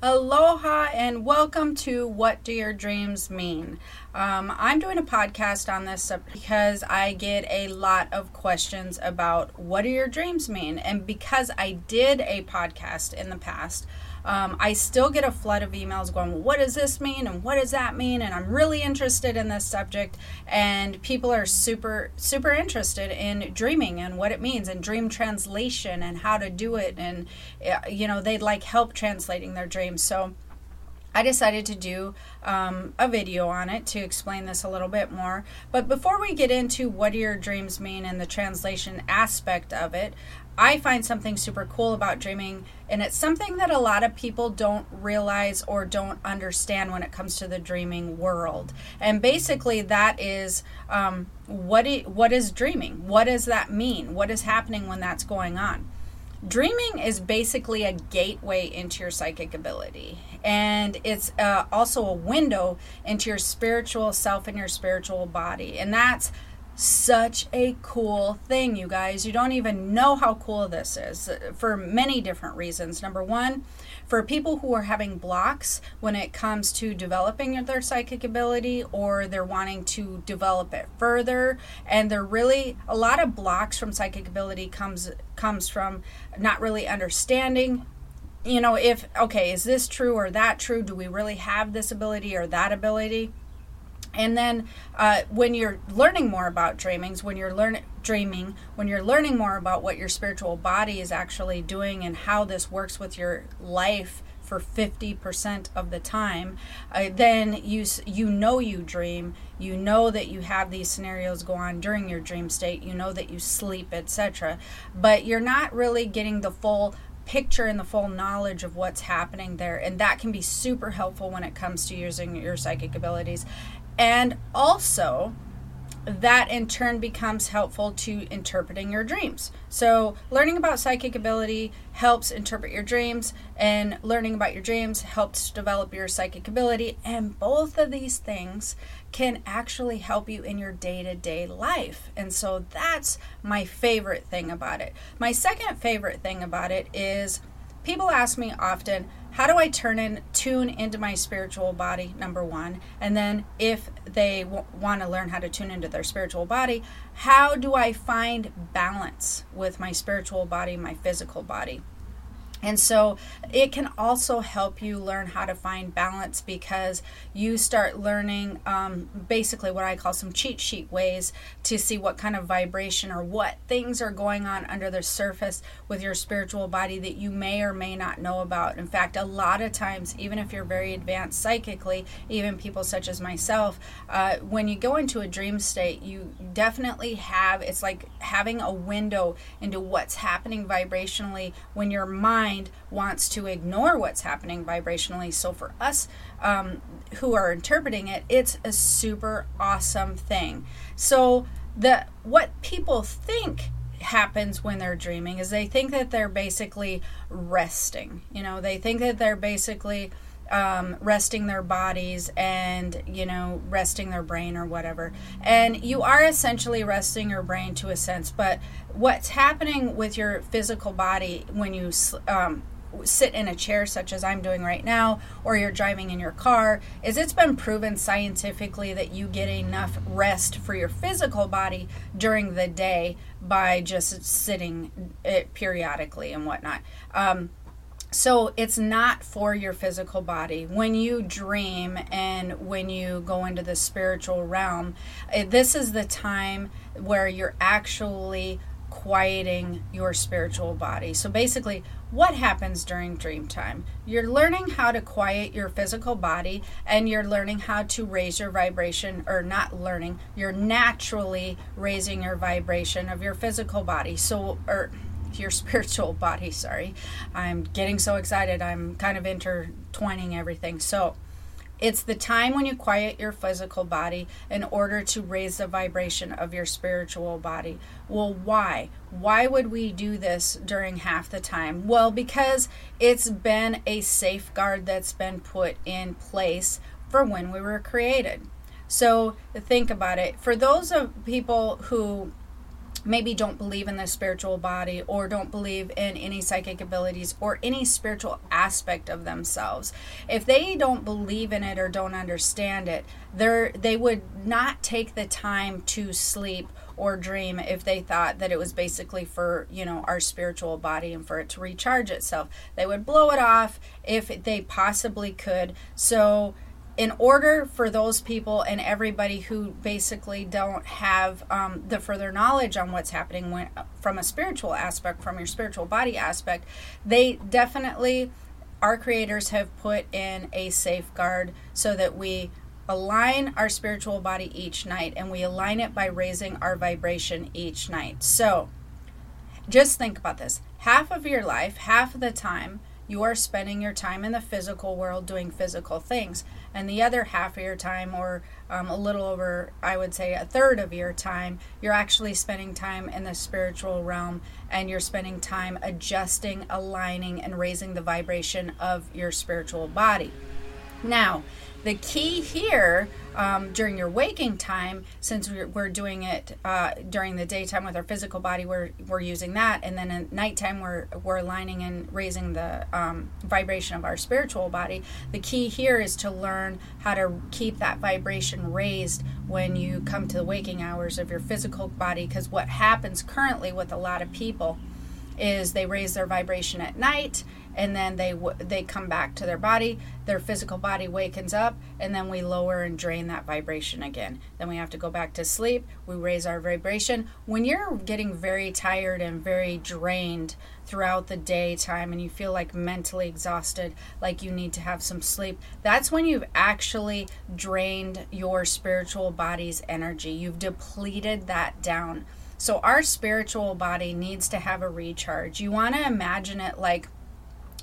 Aloha and welcome to What Do Your Dreams Mean? Um, I'm doing a podcast on this because I get a lot of questions about what do your dreams mean? And because I did a podcast in the past, um, I still get a flood of emails going, What does this mean? And what does that mean? And I'm really interested in this subject. And people are super, super interested in dreaming and what it means and dream translation and how to do it. And, you know, they'd like help translating their dreams. So, I decided to do um, a video on it to explain this a little bit more. But before we get into what do your dreams mean and the translation aspect of it, I find something super cool about dreaming, and it's something that a lot of people don't realize or don't understand when it comes to the dreaming world. And basically, that is um, what it, what is dreaming? What does that mean? What is happening when that's going on? Dreaming is basically a gateway into your psychic ability, and it's uh, also a window into your spiritual self and your spiritual body, and that's such a cool thing, you guys. You don't even know how cool this is for many different reasons. Number one, for people who are having blocks when it comes to developing their psychic ability or they're wanting to develop it further. And they're really a lot of blocks from psychic ability comes comes from not really understanding you know if okay is this true or that true? Do we really have this ability or that ability and then uh, when you're learning more about dreamings when you're learning dreaming when you're learning more about what your spiritual body is actually doing and how this works with your life for 50% of the time uh, then you you know you dream. You know that you have these scenarios go on during your dream state. You know that you sleep etc but you're not really getting the full picture and the full knowledge of what's happening there. And that can be super helpful when it comes to using your psychic abilities and also, that in turn becomes helpful to interpreting your dreams. So, learning about psychic ability helps interpret your dreams, and learning about your dreams helps develop your psychic ability. And both of these things can actually help you in your day to day life. And so, that's my favorite thing about it. My second favorite thing about it is people ask me often, how do I turn in tune into my spiritual body number 1 and then if they w- want to learn how to tune into their spiritual body how do I find balance with my spiritual body my physical body and so it can also help you learn how to find balance because you start learning um, basically what I call some cheat sheet ways to see what kind of vibration or what things are going on under the surface with your spiritual body that you may or may not know about. In fact, a lot of times, even if you're very advanced psychically, even people such as myself, uh, when you go into a dream state, you definitely have it's like having a window into what's happening vibrationally when your mind mind wants to ignore what's happening vibrationally. So for us um, who are interpreting it, it's a super awesome thing. So the what people think happens when they're dreaming is they think that they're basically resting. You know, they think that they're basically um, resting their bodies and you know resting their brain or whatever. And you are essentially resting your brain to a sense but what's happening with your physical body when you um, sit in a chair such as I'm doing right now or you're driving in your car is it's been proven scientifically that you get enough rest for your physical body during the day by just sitting it eh, periodically and whatnot. Um, so it's not for your physical body. When you dream and when you go into the spiritual realm eh, this is the time where you're actually quieting your spiritual body. So basically what happens during dream time? You're learning how to quiet your physical body and you're learning how to raise your vibration or not learning you're naturally raising your vibration of your physical body. So or your spiritual body. Sorry, I'm getting so excited. I'm kind of intertwining everything. So, it's the time when you quiet your physical body in order to raise the vibration of your spiritual body. Well, why? Why would we do this during half the time? Well, because it's been a safeguard that's been put in place for when we were created. So, think about it. For those of people who maybe don't believe in the spiritual body or don't believe in any psychic abilities or any spiritual aspect of themselves. If they don't believe in it or don't understand it they they would not take the time to sleep or dream if they thought that it was basically for you know our spiritual body and for it to recharge itself. They would blow it off if they possibly could. So in order for those people and everybody who basically don't have um, the further knowledge on what's happening when, from a spiritual aspect, from your spiritual body aspect, they definitely, our creators have put in a safeguard so that we align our spiritual body each night and we align it by raising our vibration each night. So just think about this half of your life, half of the time, you are spending your time in the physical world doing physical things. And the other half of your time, or um, a little over, I would say, a third of your time, you're actually spending time in the spiritual realm and you're spending time adjusting, aligning, and raising the vibration of your spiritual body. Now, the key here um, during your waking time, since we're, we're doing it uh, during the daytime with our physical body, we're, we're using that. And then at nighttime, we're, we're aligning and raising the um, vibration of our spiritual body. The key here is to learn how to keep that vibration raised when you come to the waking hours of your physical body. Because what happens currently with a lot of people is they raise their vibration at night and then they they come back to their body. Their physical body wakens up and then we lower and drain that vibration again. Then we have to go back to sleep. We raise our vibration. When you're getting very tired and very drained throughout the daytime and you feel like mentally exhausted like you need to have some sleep that's when you've actually drained your spiritual body's energy. You've depleted that down so our spiritual body needs to have a recharge. You want to imagine it like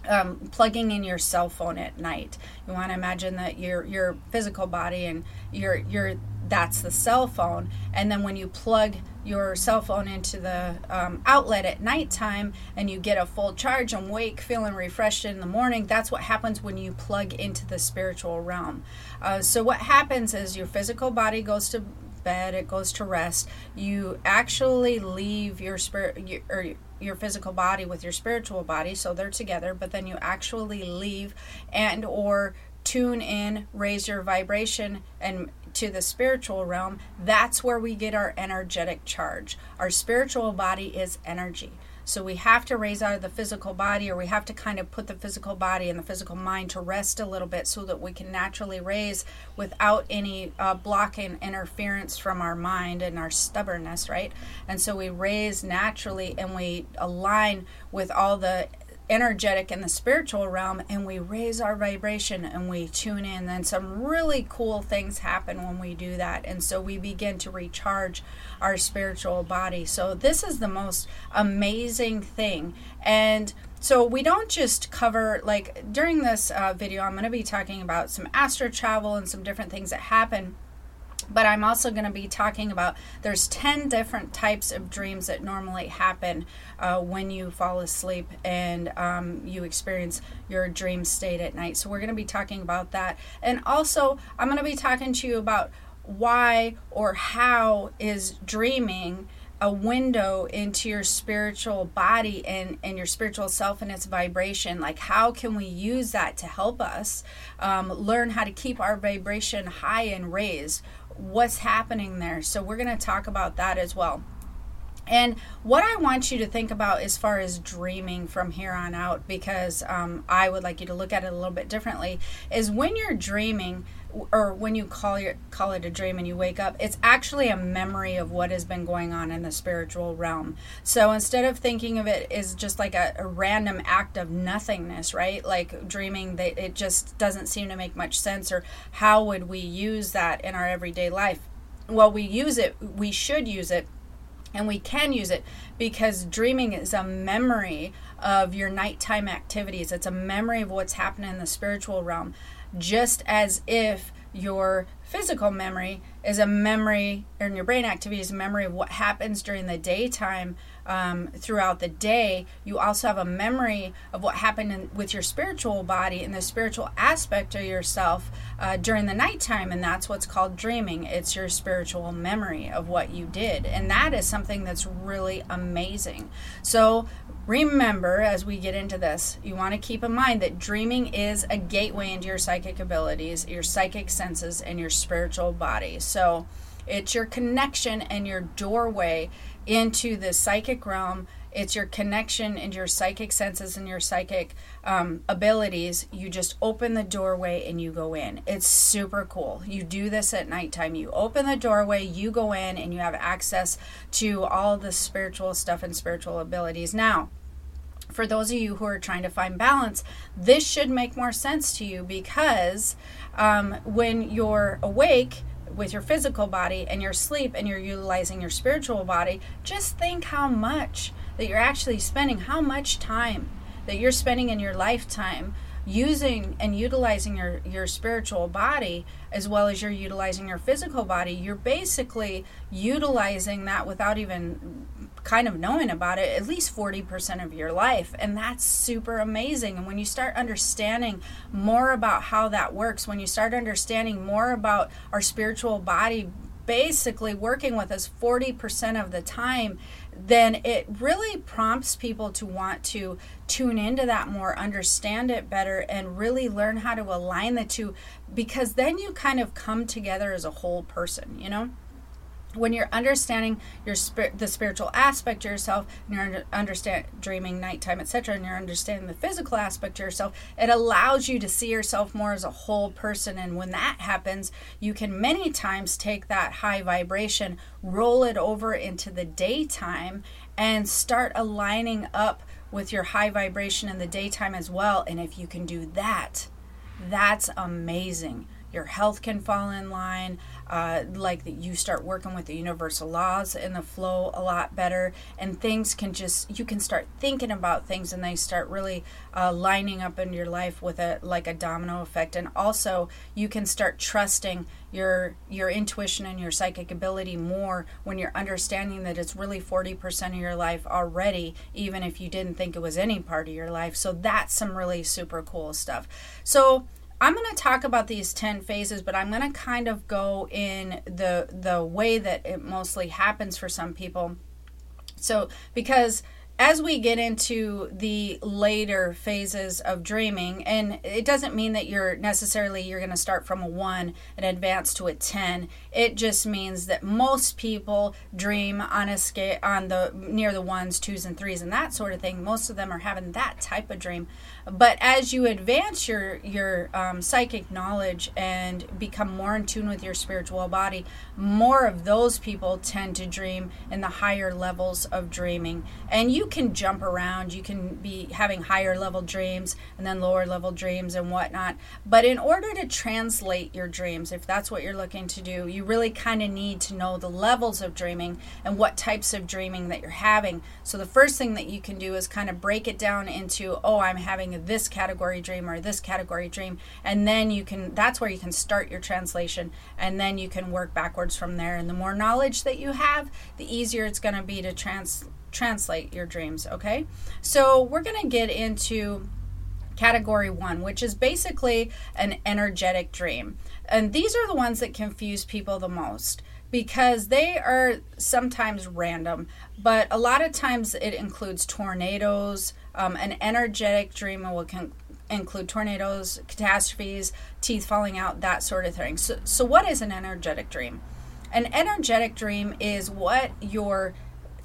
um, plugging in your cell phone at night. You want to imagine that your your physical body and your your that's the cell phone, and then when you plug your cell phone into the um, outlet at nighttime and you get a full charge and wake feeling refreshed in the morning, that's what happens when you plug into the spiritual realm. Uh, so what happens is your physical body goes to bed, it goes to rest. You actually leave your spirit your, or your physical body with your spiritual body, so they're together, but then you actually leave and or tune in, raise your vibration and to the spiritual realm. That's where we get our energetic charge. Our spiritual body is energy. So we have to raise out of the physical body, or we have to kind of put the physical body and the physical mind to rest a little bit so that we can naturally raise without any uh, blocking interference from our mind and our stubbornness, right? And so we raise naturally and we align with all the energetic in the spiritual realm and we raise our vibration and we tune in and some really cool things happen when we do that. And so we begin to recharge our spiritual body. So this is the most amazing thing. And so we don't just cover like during this uh, video i'm going to be talking about some astral travel and some different things that happen but I'm also going to be talking about there's 10 different types of dreams that normally happen uh, when you fall asleep and um, you experience your dream state at night. So we're going to be talking about that. And also, I'm going to be talking to you about why or how is dreaming a window into your spiritual body and, and your spiritual self and its vibration. Like, how can we use that to help us um, learn how to keep our vibration high and raised? What's happening there. So we're going to talk about that as well. And what I want you to think about as far as dreaming from here on out, because um, I would like you to look at it a little bit differently, is when you're dreaming, or when you call your call it a dream and you wake up it's actually a memory of what has been going on in the spiritual realm. So instead of thinking of it as just like a, a random act of nothingness right? Like dreaming that it just doesn't seem to make much sense or how would we use that in our everyday life? Well we use it we should use it and we can use it because dreaming is a memory of your nighttime activities. It's a memory of what's happening in the spiritual realm just as if your physical memory is a memory, and your brain activity is a memory of what happens during the daytime um, throughout the day. You also have a memory of what happened in, with your spiritual body and the spiritual aspect of yourself uh, during the nighttime, and that's what's called dreaming. It's your spiritual memory of what you did, and that is something that's really amazing. So, Remember, as we get into this, you want to keep in mind that dreaming is a gateway into your psychic abilities, your psychic senses, and your spiritual body. So it's your connection and your doorway into the psychic realm. It's your connection and your psychic senses and your psychic um, abilities. You just open the doorway and you go in. It's super cool. You do this at nighttime. You open the doorway, you go in, and you have access to all the spiritual stuff and spiritual abilities. Now, for those of you who are trying to find balance, this should make more sense to you because um, when you're awake with your physical body and your sleep and you're utilizing your spiritual body, just think how much that you're actually spending, how much time that you're spending in your lifetime using and utilizing your your spiritual body as well as you're utilizing your physical body. You're basically utilizing that without even kind of knowing about it at least 40% of your life. And that's super amazing. And when you start understanding more about how that works, when you start understanding more about our spiritual body basically working with us 40% of the time, then it really prompts people to want to tune into that more, understand it better, and really learn how to align the two because then you kind of come together as a whole person, you know? When you're understanding your spirit the spiritual aspect of yourself and you're understand dreaming nighttime etc and you're understanding the physical aspect of yourself it allows you to see yourself more as a whole person. And when that happens you can many times take that high vibration roll it over into the daytime and start aligning up with your high vibration in the daytime as well. And if you can do that that's amazing. Your health can fall in line uh, like that you start working with the universal laws and the flow a lot better. And things can just you can start thinking about things and they start really uh, lining up in your life with a like a domino effect. And also you can start trusting your your intuition and your psychic ability more when you're understanding that it's really 40% of your life already even if you didn't think it was any part of your life. So that's some really super cool stuff. So I'm going to talk about these 10 phases, but I'm going to kind of go in the the way that it mostly happens for some people. So, because as we get into the later phases of dreaming and it doesn't mean that you're necessarily you're going to start from a 1 and advance to a 10 it just means that most people dream on a scale on the near the ones twos and threes and that sort of thing. Most of them are having that type of dream. But as you advance your your um, psychic knowledge and become more in tune with your spiritual body more of those people tend to dream in the higher levels of dreaming. And you can jump around you can be having higher level dreams and then lower level dreams and whatnot. But in order to translate your dreams if that's what you're looking to do you really kind of need to know the levels of dreaming and what types of dreaming that you're having. So the first thing that you can do is kind of break it down into oh i'm having this category dream or this category dream and then you can that's where you can start your translation and then you can work backwards from there. And the more knowledge that you have the easier it's going to be to trans translate your dreams okay so we're going to get into category 1 which is basically an energetic dream and these are the ones that confuse people the most because they are sometimes random, but a lot of times it includes tornadoes. Um, an energetic dream will con- include tornadoes, catastrophes, teeth falling out, that sort of thing. So, so, what is an energetic dream? An energetic dream is what your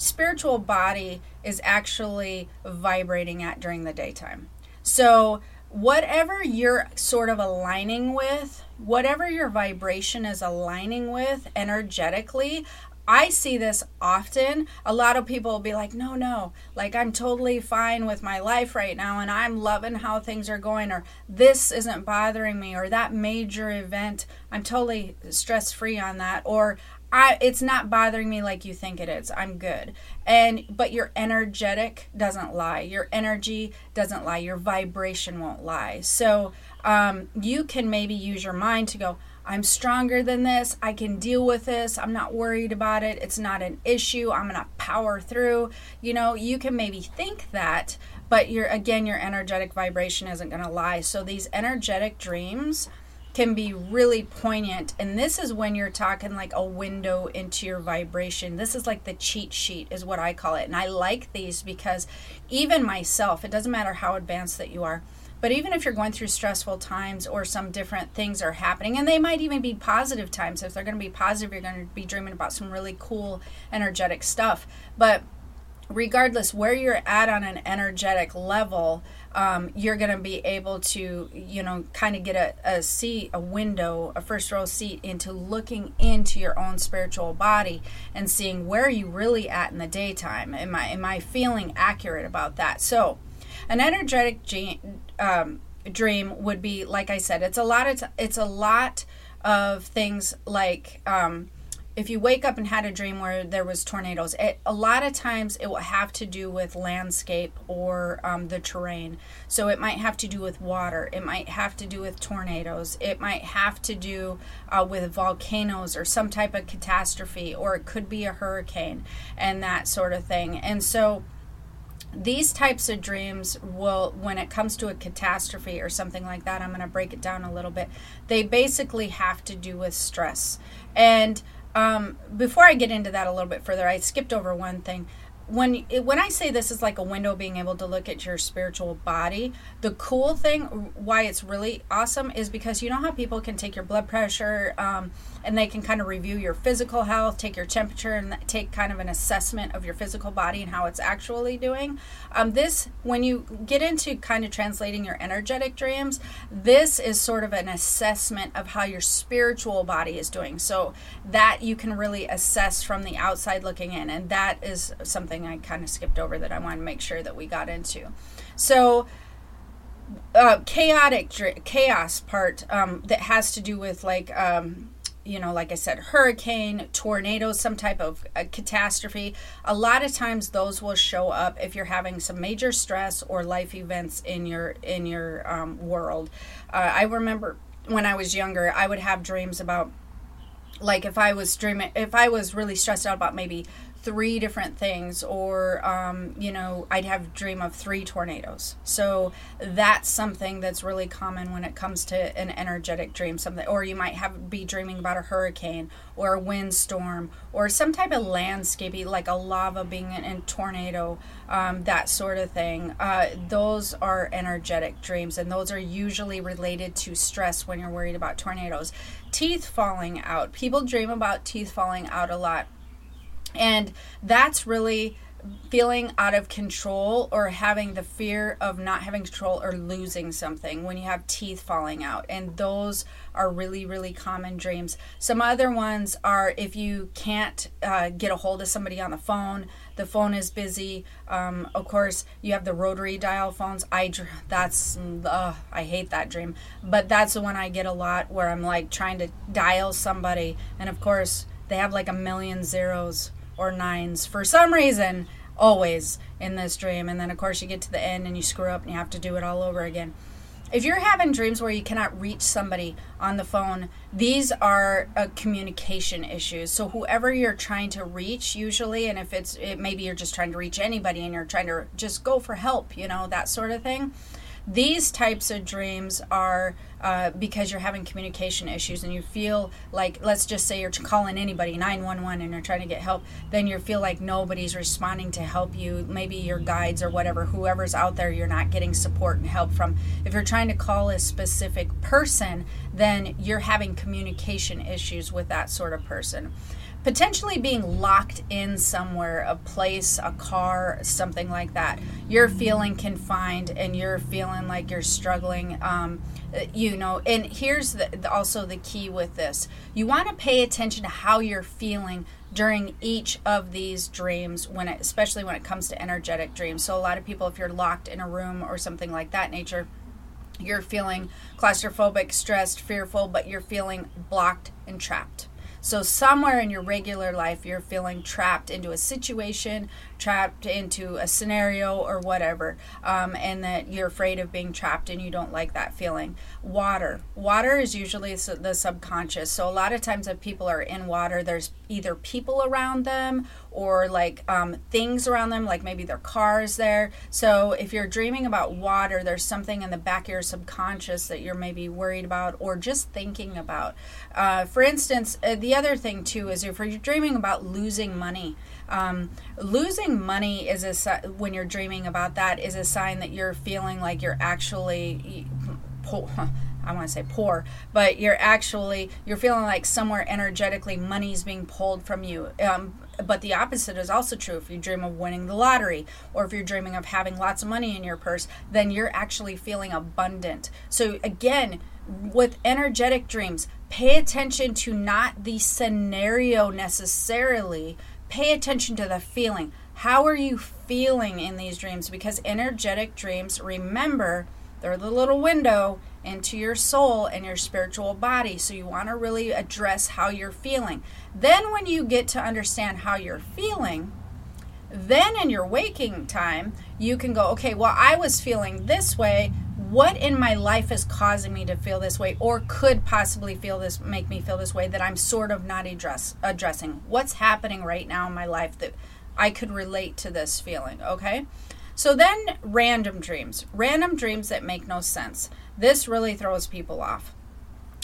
spiritual body is actually vibrating at during the daytime. So, whatever you're sort of aligning with, whatever your vibration is aligning with energetically, I see this often. A lot of people will be like, no, no, like I'm totally fine with my life right now and I'm loving how things are going, or this isn't bothering me, or that major event, I'm totally stress free on that, or I it's not bothering me like you think it is. I'm good. And but your energetic doesn't lie. Your energy doesn't lie. Your vibration won't lie. So um, you can maybe use your mind to go, I'm stronger than this. I can deal with this. I'm not worried about it. It's not an issue. I'm to power through. You know, you can maybe think that, but your again your energetic vibration isn't to lie. So these energetic dreams can be really poignant and this is when you're talking like a window into your vibration this is like the cheat sheet is what i call it and i like these because even myself it doesn't matter how advanced that you are but even if you're going through stressful times or some different things are happening, and they might even be positive times, if they're going to be positive, you're going to be dreaming about some really cool, energetic stuff. But regardless where you're at on an energetic level, um, you're going to be able to, you know, kind of get a, a seat, a window, a first row seat into looking into your own spiritual body and seeing where are you really at in the daytime. Am I am I feeling accurate about that? So an energetic um, dream would be, like I said, it's a lot of t- it's a lot of things like. Um, if you wake up and had a dream where there was tornadoes it, a lot of times it will have to do with landscape or um, the terrain. So it might have to do with water it might have to do with tornadoes it might have to do uh, with volcanoes or some type of catastrophe or it could be a hurricane and that sort of thing. And so these types of dreams will when it comes to a catastrophe or something like that i'm going to break it down a little bit they basically have to do with stress. And um, before i get into that a little bit further i skipped over one thing. When when I say this is like a window being able to look at your spiritual body, the cool thing why it's really awesome is because you know how people can take your blood pressure um, and they can kind of review your physical health, take your temperature, and take kind of an assessment of your physical body and how it's actually doing. Um, this, when you get into kind of translating your energetic dreams, this is sort of an assessment of how your spiritual body is doing. So that you can really assess from the outside looking in, and that is something I kind of skipped over that I want to make sure that we got into. So uh, chaotic chaos part um, that has to do with like um, you know, like I said, hurricane, tornadoes, some type of catastrophe. A lot of times, those will show up if you're having some major stress or life events in your in your um, world. Uh, I remember when I was younger, I would have dreams about, like, if I was dreaming, if I was really stressed out about maybe three different things or um, you know i'd have dream of three tornadoes. So that's something that's really common when it comes to an energetic dream something or you might have be dreaming about a hurricane or a windstorm or some type of landscape like a lava being in a tornado um, that sort of thing. Uh, those are energetic dreams and those are usually related to stress when you're worried about tornadoes. Teeth falling out. People dream about teeth falling out a lot and that's really feeling out of control or having the fear of not having control or losing something when you have teeth falling out. And those are really, really common dreams. Some other ones are if you can't uh, get a hold of somebody on the phone, the phone is busy. Um, of course, you have the rotary dial phones. I that's uh, I hate that dream, but that's the one I get a lot where I'm like trying to dial somebody, and of course they have like a million zeros or nines for some reason always in this dream. And then of course you get to the end and you screw up and you have to do it all over again. If you're having dreams where you cannot reach somebody on the phone these are uh, communication issues. So whoever you're trying to reach usually and if it's it, maybe you're just trying to reach anybody and you're trying to just go for help you know that sort of thing. These types of dreams are uh, because you're having communication issues and you feel like, let's just say you're calling anybody, 911, and you're trying to get help, then you feel like nobody's responding to help you. Maybe your guides or whatever, whoever's out there, you're not getting support and help from. If you're trying to call a specific person, then you're having communication issues with that sort of person potentially being locked in somewhere a place a car something like that. You're feeling confined and you're feeling like you're struggling um, you know and here's the, also the key with this. You want to pay attention to how you're feeling during each of these dreams when it, especially when it comes to energetic dreams. So a lot of people if you're locked in a room or something like that nature you're feeling claustrophobic stressed fearful but you're feeling blocked and trapped So, somewhere in your regular life, you're feeling trapped into a situation, trapped into a scenario, or whatever, um, and that you're afraid of being trapped and you don't like that feeling. Water. Water is usually the subconscious. So, a lot of times, if people are in water, there's either people around them or like um, things around them, like maybe their cars there. So, if you're dreaming about water, there's something in the back of your subconscious that you're maybe worried about or just thinking about. Uh, for instance, uh, the other thing too is if you're dreaming about losing money, um, losing money is a when you're dreaming about that is a sign that you're feeling like you're actually. poor. I want to say poor, but you're actually you're feeling like somewhere energetically money's being pulled from you. Um, but the opposite is also true. If you dream of winning the lottery, or if you're dreaming of having lots of money in your purse, then you're actually feeling abundant. So again, with energetic dreams, pay attention to not the scenario necessarily. Pay attention to the feeling. How are you feeling in these dreams? Because energetic dreams, remember, they're the little window into your soul and your spiritual body. So you want to really address how you're feeling. Then, when you get to understand how you're feeling, then in your waking time, you can go, okay, well, I was feeling this way. What in my life is causing me to feel this way, or could possibly feel this, make me feel this way that I'm sort of not address, addressing? What's happening right now in my life that I could relate to this feeling? Okay. So then, random dreams. Random dreams that make no sense. This really throws people off.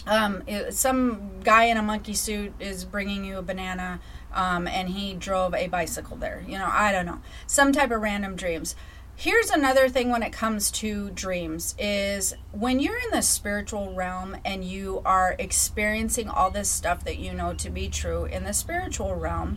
Um, some guy in a monkey suit is bringing you a banana um, and he drove a bicycle there. You know, I don't know. Some type of random dreams. Here's another thing when it comes to dreams is when you're in the spiritual realm and you are experiencing all this stuff that you know to be true in the spiritual realm,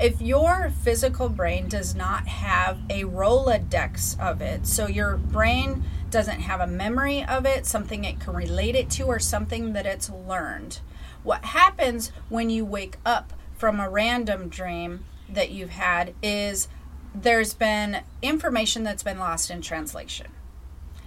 if your physical brain does not have a Rolodex of it, so your brain doesn't have a memory of it, something it can relate it to, or something that it's learned, what happens when you wake up from a random dream that you've had is there's been information that's been lost in translation.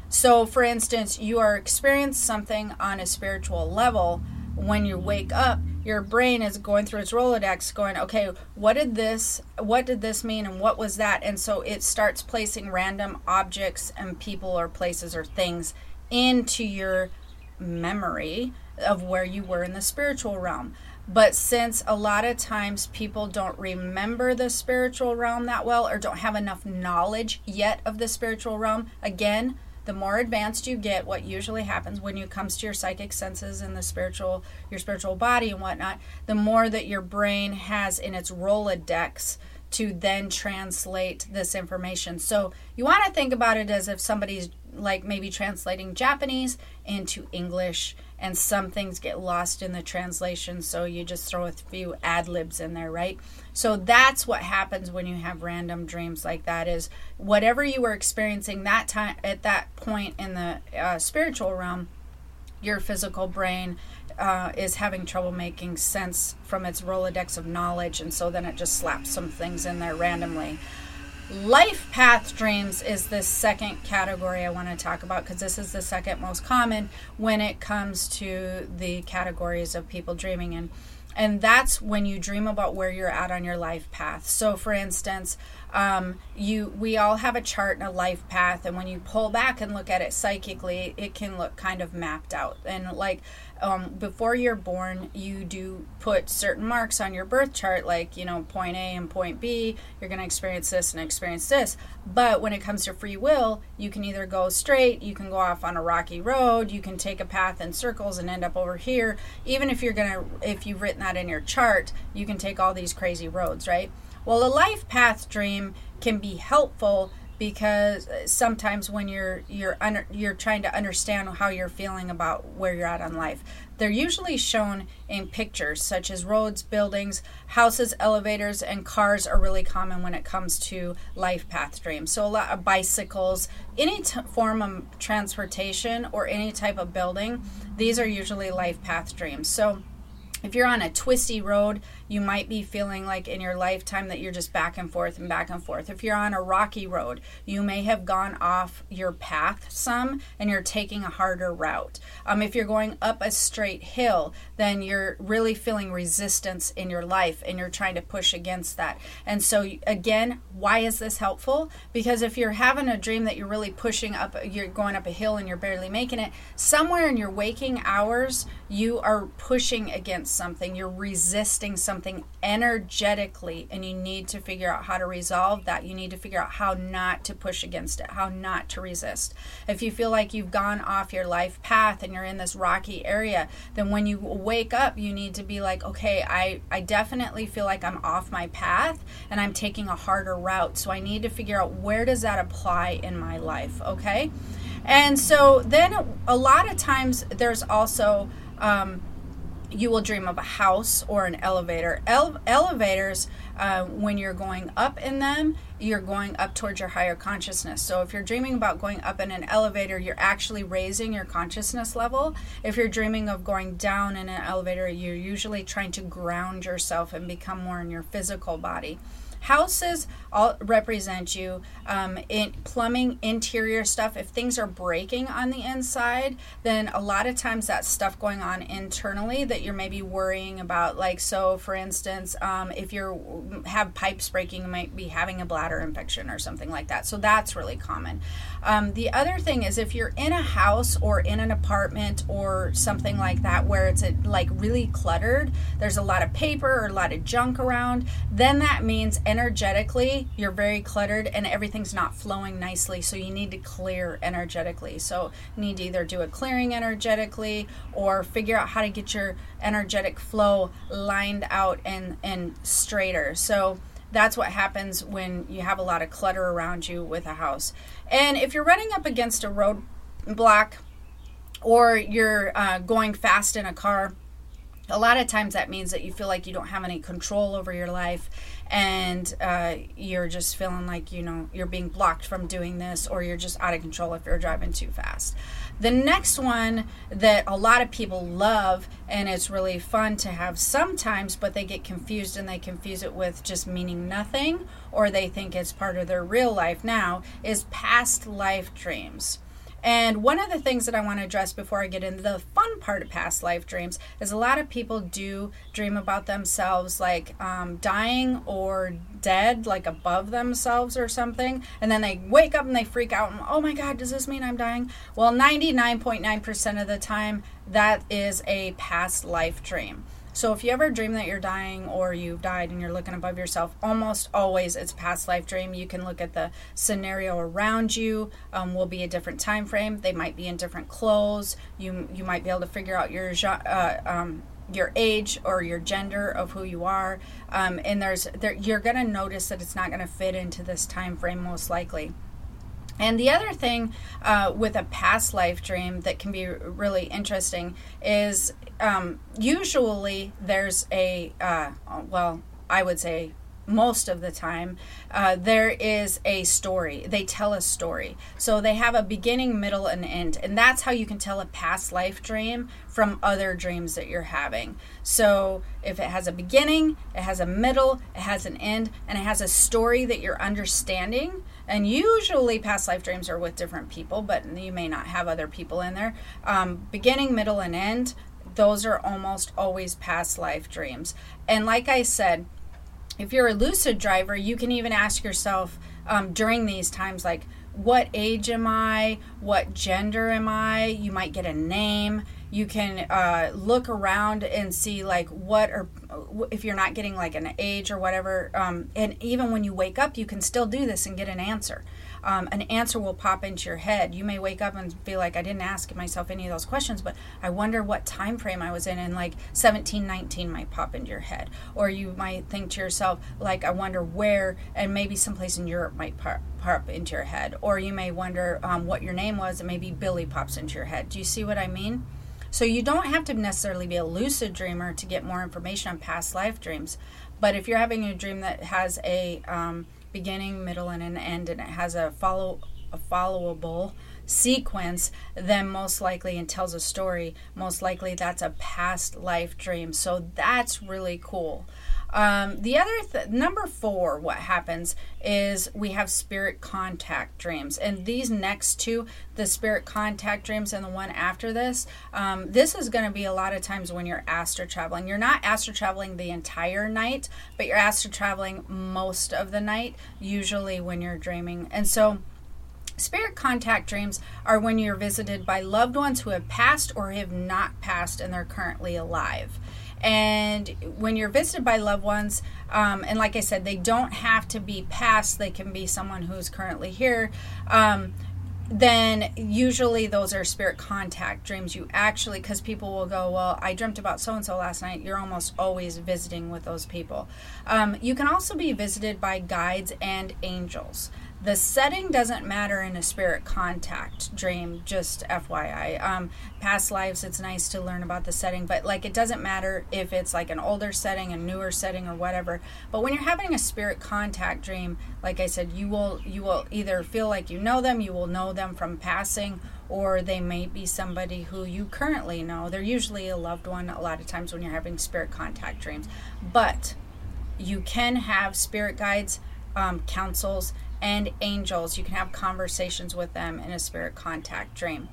So, for instance, you are experiencing something on a spiritual level. When you wake up your brain is going through its rolodex going okay what did this what did this mean and what was that? And so it starts placing random objects and people or places or things into your memory of where you were in the spiritual realm but since a lot of times people don't remember the spiritual realm that well or don't have enough knowledge yet of the spiritual realm again the more advanced you get, what usually happens when you comes to your psychic senses and the spiritual, your spiritual body and whatnot, the more that your brain has in its Rolodex to then translate this information. So you want to think about it as if somebody's like maybe translating Japanese into English and some things get lost in the translation so you just throw a few ad libs in there right? So that's what happens when you have random dreams like that is whatever you were experiencing that time at that point in the uh, spiritual realm your physical brain uh, is having trouble making sense from its rolodex of knowledge and so then it just slaps some things in there randomly Life path dreams is the second category I want to talk about because this is the second most common when it comes to the categories of people dreaming in. And that's when you dream about where you're at on your life path. So, for instance, um, you we all have a chart and a life path, and when you pull back and look at it psychically, it can look kind of mapped out. And like um, before you're born, you do put certain marks on your birth chart, like, you know, point A and point B, you're going to experience this and experience this. But when it comes to free will, you can either go straight, you can go off on a rocky road, you can take a path in circles and end up over here. Even if you're going to, if you've written that in your chart, you can take all these crazy roads, right? Well, a life path dream can be helpful because uh, sometimes when you're you're under, you're trying to understand how you're feeling about where you're at in life they're usually shown in pictures such as roads buildings houses elevators and cars are really common when it comes to life path dreams. So a lot of bicycles any t- form of transportation or any type of building these are usually life path dreams. So if you're on a twisty road, you might be feeling like in your lifetime that you're just back and forth and back and forth. If you're on a rocky road, you may have gone off your path some and you're taking a harder route. Um, if you're going up a straight hill, then you're really feeling resistance in your life and you're trying to push against that. And so, again, why is this helpful? Because if you're having a dream that you're really pushing up, you're going up a hill and you're barely making it, somewhere in your waking hours, you are pushing against something, you're resisting something energetically, and you need to figure out how to resolve that. You need to figure out how not to push against it, how not to resist. If you feel like you've gone off your life path and you're in this rocky area, then when you wake up, you need to be like, okay, I, I definitely feel like I'm off my path and I'm taking a harder route. So I need to figure out where does that apply in my life, okay? And so then a lot of times there's also um, you will dream of a house or an elevator. Ele- elevators, uh, when you're going up in them, you're going up towards your higher consciousness. So if you're dreaming about going up in an elevator, you're actually raising your consciousness level. If you're dreaming of going down in an elevator, you're usually trying to ground yourself and become more in your physical body. Houses all represent you um, in plumbing, interior stuff. If things are breaking on the inside, then a lot of times that's stuff going on internally that you're maybe worrying about. Like so, for instance, um, if you have pipes breaking, you might be having a bladder infection or something like that. So that's really common. Um, the other thing is if you're in a house or in an apartment or something like that where it's a, like really cluttered, there's a lot of paper or a lot of junk around, then that means energetically you're very cluttered and everything's not flowing nicely. So you need to clear energetically. So you need to either do a clearing energetically or figure out how to get your energetic flow lined out and, and straighter. So that's what happens when you have a lot of clutter around you with a house. And if you're running up against a roadblock or you're uh, going fast in a car, a lot of times that means that you feel like you don't have any control over your life and uh, you're just feeling like you know you're being blocked from doing this or you're just out of control if you're driving too fast the next one that a lot of people love and it's really fun to have sometimes but they get confused and they confuse it with just meaning nothing or they think it's part of their real life now is past life dreams and one of the things that I want to address before I get into the fun part of past life dreams is a lot of people do dream about themselves like um, dying or dead, like above themselves or something. And then they wake up and they freak out and, oh my God, does this mean I'm dying? Well, 99.9% of the time, that is a past life dream. So if you ever dream that you're dying or you've died and you're looking above yourself, almost always it's past life dream. You can look at the scenario around you. Um, will be a different time frame. They might be in different clothes. You you might be able to figure out your uh, um, your age or your gender of who you are. Um, and there's there, you're going to notice that it's not going to fit into this time frame most likely. And the other thing uh, with a past life dream that can be really interesting is um, usually there's a, uh, well, I would say most of the time, uh, there is a story. They tell a story. So they have a beginning, middle, and end. And that's how you can tell a past life dream from other dreams that you're having. So if it has a beginning, it has a middle, it has an end, and it has a story that you're understanding. And usually past life dreams are with different people, but you may not have other people in there. Um, beginning, middle, and end, those are almost always past life dreams. And like I said, if you're a lucid driver, you can even ask yourself um, during these times, like, what age am I? What gender am I? You might get a name. You can uh, look around and see, like, what or if you're not getting like an age or whatever. Um, and even when you wake up, you can still do this and get an answer um, an answer will pop into your head. You may wake up and be like, I didn't ask myself any of those questions, but I wonder what time frame I was in, and like 1719 might pop into your head. Or you might think to yourself, like, I wonder where, and maybe someplace in Europe might pop, pop into your head. Or you may wonder um, what your name was, and maybe Billy pops into your head. Do you see what I mean? So you don't have to necessarily be a lucid dreamer to get more information on past life dreams. But if you're having a dream that has a um, beginning, middle, and an end, and it has a follow a followable sequence, then most likely and tells a story, most likely that's a past life dream. So that's really cool. Um, the other th- number four, what happens is we have spirit contact dreams, and these next two, the spirit contact dreams and the one after this, um, this is going to be a lot of times when you're astral traveling. You're not astral traveling the entire night, but you're astral traveling most of the night, usually when you're dreaming, and so. Spirit contact dreams are when you're visited by loved ones who have passed or have not passed and they're currently alive. And when you're visited by loved ones, um, and like I said, they don't have to be past, they can be someone who's currently here. Um, then usually those are spirit contact dreams. You actually, because people will go, Well, I dreamt about so and so last night. You're almost always visiting with those people. Um, you can also be visited by guides and angels. The setting doesn't matter in a spirit contact dream, just FYI. Um, past lives, it's nice to learn about the setting, but like it doesn't matter if it's like an older setting, a newer setting, or whatever. But when you're having a spirit contact dream, like I said, you will you will either feel like you know them, you will know them from passing, or they may be somebody who you currently know. They're usually a loved one a lot of times when you're having spirit contact dreams. But you can have spirit guides, um, councils, and angels. You can have conversations with them in a spirit contact dream.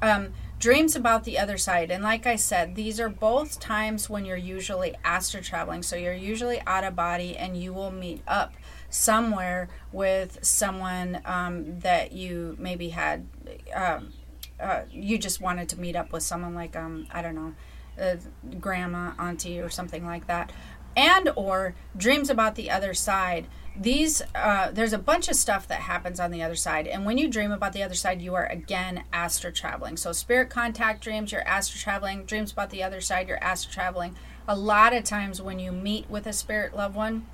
Um, dreams about the other side. And like I said, these are both times when you're usually astral traveling. So you're usually out of body and you will meet up somewhere with someone um, that you maybe had, um, uh, you just wanted to meet up with someone like, um, I don't know, uh, grandma, auntie, or something like that. And or dreams about the other side these uh, there's a bunch of stuff that happens on the other side and when you dream about the other side you are again astral traveling. So spirit contact dreams you're astral traveling. Dreams about the other side you're astral traveling. A lot of times when you meet with a spirit loved one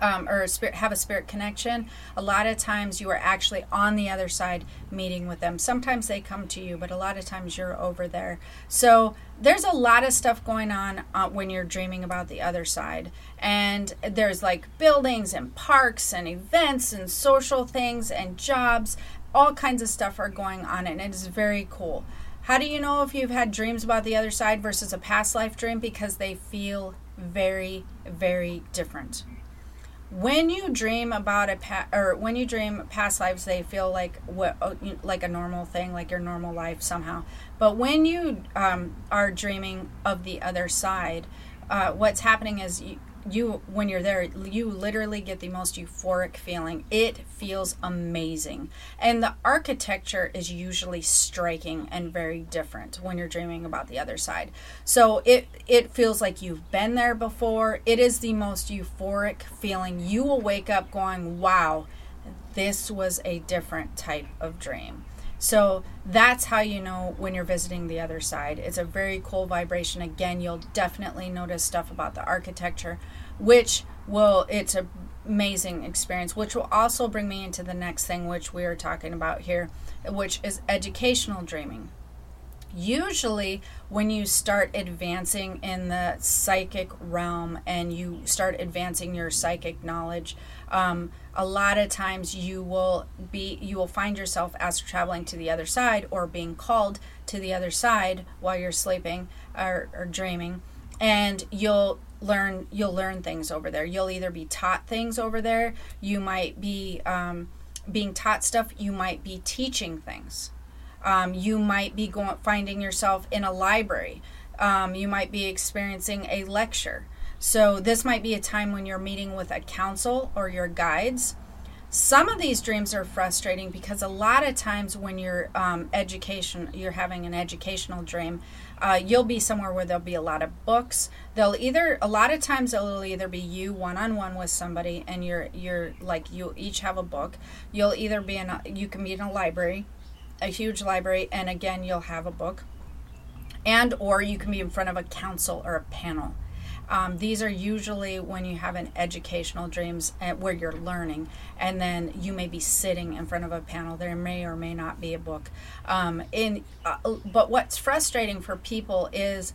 um, or a spirit, have a spirit connection, a lot of times you are actually on the other side meeting with them. Sometimes they come to you, but a lot of times you're over there. So there's a lot of stuff going on uh, when you're dreaming about the other side. And there's like buildings and parks and events and social things and jobs. All kinds of stuff are going on, and it is very cool. How do you know if you've had dreams about the other side versus a past life dream? Because they feel very, very different when you dream about a pa- or when you dream past lives they feel like what oh, like a normal thing like your normal life somehow. But when you um, are dreaming of the other side uh, what's happening is you, you when you're there you literally get the most euphoric feeling. It feels amazing. And the architecture is usually striking and very different when you're dreaming about the other side. So it it feels like you've been there before. It is the most euphoric feeling. You will wake up going wow this was a different type of dream so that's how you know when you're visiting the other side. It's a very cool vibration. Again, you'll definitely notice stuff about the architecture, which will, it's an amazing experience, which will also bring me into the next thing, which we are talking about here, which is educational dreaming usually when you start advancing in the psychic realm and you start advancing your psychic knowledge um, a lot of times you will be you will find yourself as traveling to the other side or being called to the other side while you're sleeping or, or dreaming. And you'll learn you'll learn things over there. You'll either be taught things over there. You might be um, being taught stuff. You might be teaching things um, you might be going finding yourself in a library. Um, you might be experiencing a lecture. So this might be a time when you're meeting with a council or your guides. Some of these dreams are frustrating because a lot of times when you're um, education, you're having an educational dream. Uh, you'll be somewhere where there'll be a lot of books. They'll either a lot of times it'll either be you one on one with somebody, and you're you're like you each have a book. You'll either be in a, you can be in a library a huge library and again you'll have a book. And or you can be in front of a council or a panel. Um, these are usually when you have an educational dreams uh, where you're learning and then you may be sitting in front of a panel. There may or may not be a book. Um, in uh, but what's frustrating for people is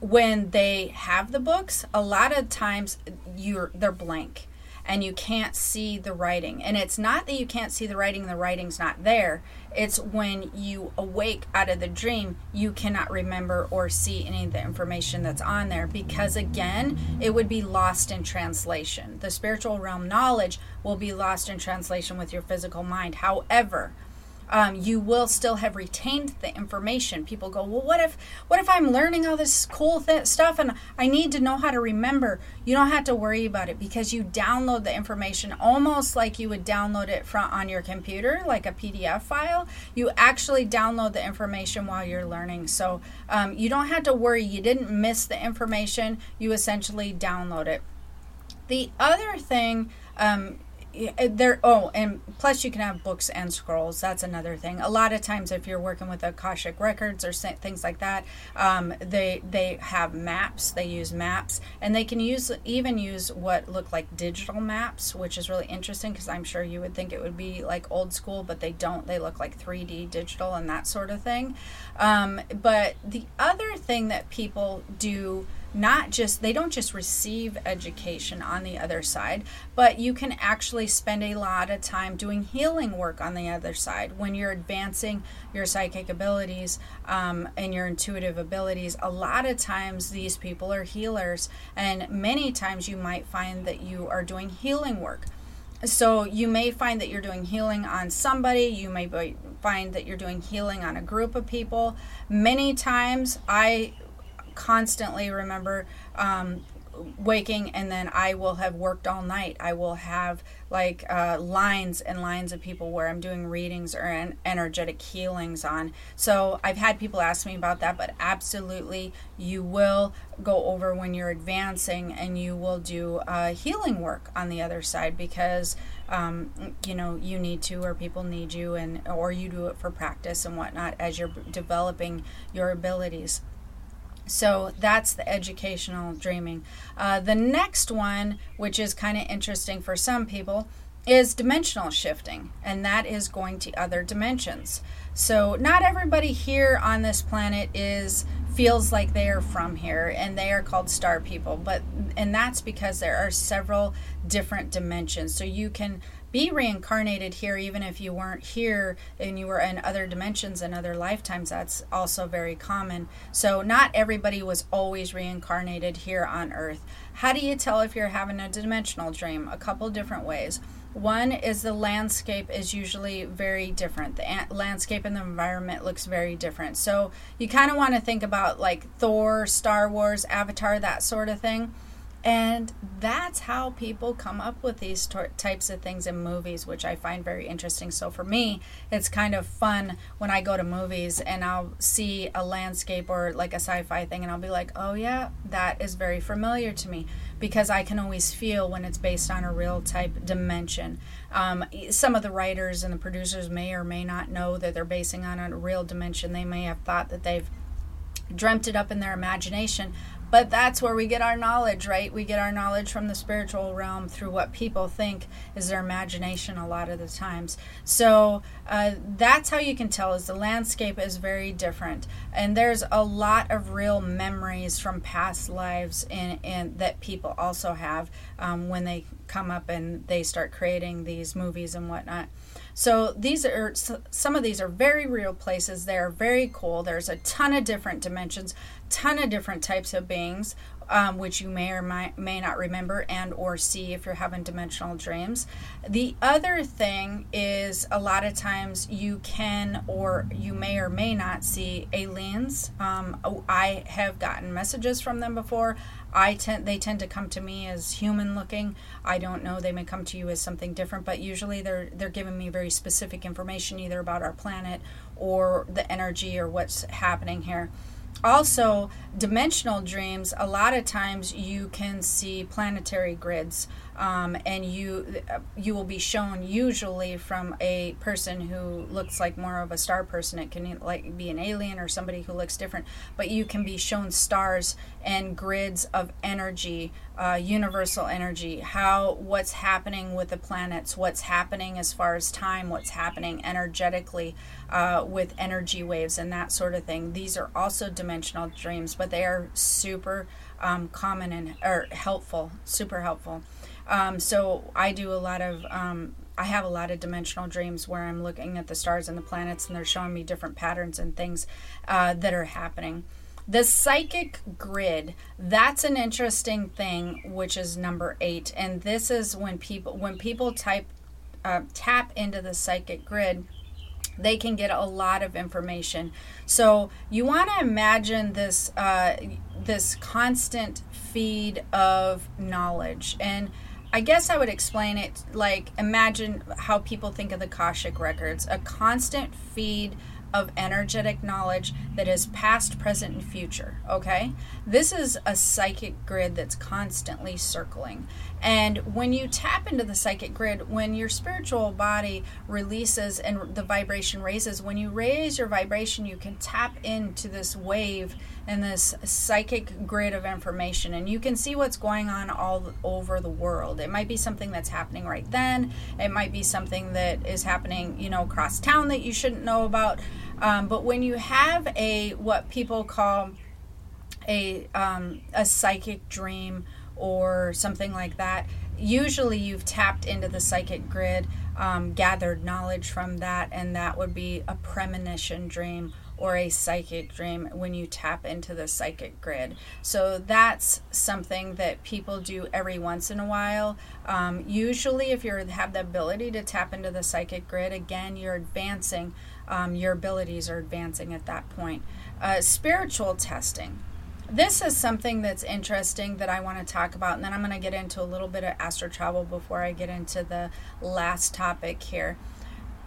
when they have the books a lot of times you're they're blank and you can't see the writing. And it's not that you can't see the writing, the writing's not there. It's when you awake out of the dream, you cannot remember or see any of the information that's on there because, again, it would be lost in translation. The spiritual realm knowledge will be lost in translation with your physical mind. However, um, you will still have retained the information. People go, well, what if what if I'm learning all this cool th- stuff and I need to know how to remember? You don't have to worry about it because you download the information almost like you would download it from on your computer, like a PDF file. You actually download the information while you're learning, so um, you don't have to worry. You didn't miss the information. You essentially download it. The other thing um, there oh and plus you can have books and scrolls that's another thing. A lot of times if you're working with akashic records or things like that um, they they have maps they use maps and they can use even use what look like digital maps which is really interesting because i'm sure you would think it would be like old school but they don't they look like 3d digital and that sort of thing. Um, but the other thing that people do not just they don't just receive education on the other side but you can actually spend a lot of time doing healing work on the other side. When you're advancing your psychic abilities um, and your intuitive abilities a lot of times these people are healers and many times you might find that you are doing healing work. So you may find that you're doing healing on somebody you may find that you're doing healing on a group of people. Many times i constantly remember um, waking and then I will have worked all night. I will have like uh, lines and lines of people where I'm doing readings or energetic healings on. So I've had people ask me about that, but absolutely you will go over when you're advancing and you will do uh, healing work on the other side because um, you know you need to or people need you and or you do it for practice and whatnot as you're developing your abilities. So that's the educational dreaming. Uh, the next one, which is kind of interesting for some people, is dimensional shifting, and that is going to other dimensions. So not everybody here on this planet is feels like they are from here and they are called star people but and that's because there are several different dimensions so you can be reincarnated here even if you weren't here and you were in other dimensions and other lifetimes that's also very common. So not everybody was always reincarnated here on earth. How do you tell if you're having a dimensional dream? A couple different ways. One is the landscape is usually very different. The landscape and the environment looks very different. So you kind of want to think about like thor star wars avatar that sort of thing and that's how people come up with these types of things in movies, which I find very interesting. So for me, it's kind of fun when I go to movies and I'll see a landscape or like a sci fi thing, and I'll be like, oh, yeah, that is very familiar to me because I can always feel when it's based on a real type dimension. Um, some of the writers and the producers may or may not know that they're basing on a real dimension. They may have thought that they've dreamt it up in their imagination, but that's where we get our knowledge, right? We get our knowledge from the spiritual realm through what people think is their imagination a lot of the times. So uh, that's how you can tell is the landscape is very different, and there's a lot of real memories from past lives in, in that people also have um, when they come up and they start creating these movies and whatnot. So these are some of these are very real places. They are very cool. There's a ton of different dimensions, ton of different types of beings, um, which you may or may, may not remember and or see if you're having dimensional dreams. The other thing is a lot of times you can or you may or may not see aliens. Um, I have gotten messages from them before. I tend they tend to come to me as human looking. I don't know they may come to you as something different, but usually they're they're giving me very specific information either about our planet or the energy or what's happening here also dimensional dreams a lot of times you can see planetary grids um, and you you will be shown usually from a person who looks like more of a star person. It can like be an alien or somebody who looks different but you can be shown stars and grids of energy uh, universal energy how what's happening with the planets what's happening as far as time what's happening energetically uh, with energy waves and that sort of thing. These are also dimensional dreams but they are super um, common and or helpful super helpful Um, so I do a lot of. Um, I have a lot of dimensional dreams where I'm looking at the stars and the planets, and they're showing me different patterns and things uh, that are happening. The psychic grid, that's an interesting thing, which is number eight. And this is when people when people type uh, tap into the psychic grid, they can get a lot of information. So you want to imagine this uh, this constant feed of knowledge and. I guess I would explain it like imagine how people think of the Akashic records a constant feed of energetic knowledge that is past, present, and future. Okay? This is a psychic grid that's constantly circling. And when you tap into the psychic grid, when your spiritual body releases and the vibration raises, when you raise your vibration, you can tap into this wave and this psychic grid of information. And you can see what's going on all over the world. It might be something that's happening right then, it might be something that is happening, you know, across town that you shouldn't know about. Um, but when you have a what people call a um, a psychic dream or something like that, usually you've tapped into the psychic grid, um, gathered knowledge from that, and that would be a premonition dream or a psychic dream when you tap into the psychic grid. So that's something that people do every once in a while. Um, usually, if you have the ability to tap into the psychic grid, again, you're advancing um, your abilities are advancing at that point. Uh, spiritual testing. This is something that's interesting that I want to talk about, and then I'm going to get into a little bit of astral travel before I get into the last topic here.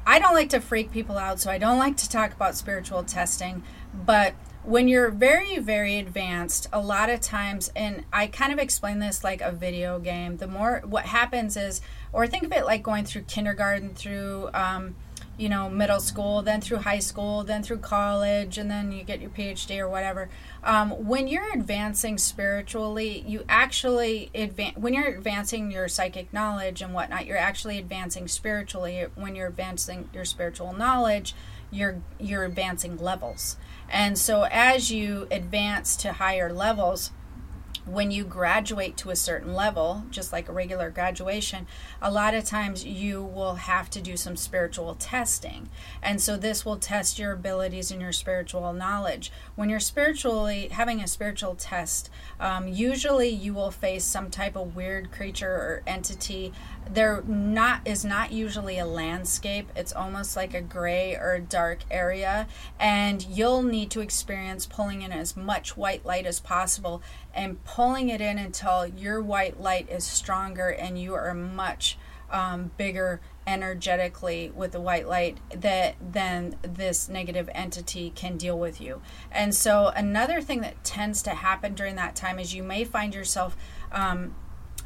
I don't like to freak people out, so I don't like to talk about spiritual testing, but when you're very very advanced a lot of times and i kind of explain this like a video game the more what happens is or think of it like going through kindergarten through um, you know, middle school, then through high school, then through college, and then you get your PhD or whatever. Um, when you're advancing spiritually, you actually advance. When you're advancing your psychic knowledge and whatnot, you're actually advancing spiritually. When you're advancing your spiritual knowledge, you're you're advancing levels. And so as you advance to higher levels, when you graduate to a certain level, just like a regular graduation, a lot of times you will have to do some spiritual testing. And so this will test your abilities and your spiritual knowledge. When you're spiritually having a spiritual test, um, usually you will face some type of weird creature or entity there not is not usually a landscape. It's almost like a gray or dark area. And you'll need to experience pulling in as much white light as possible and pulling it in until your white light is stronger and you are much um, bigger energetically with the white light that then this negative entity can deal with you. And so another thing that tends to happen during that time is you may find yourself um,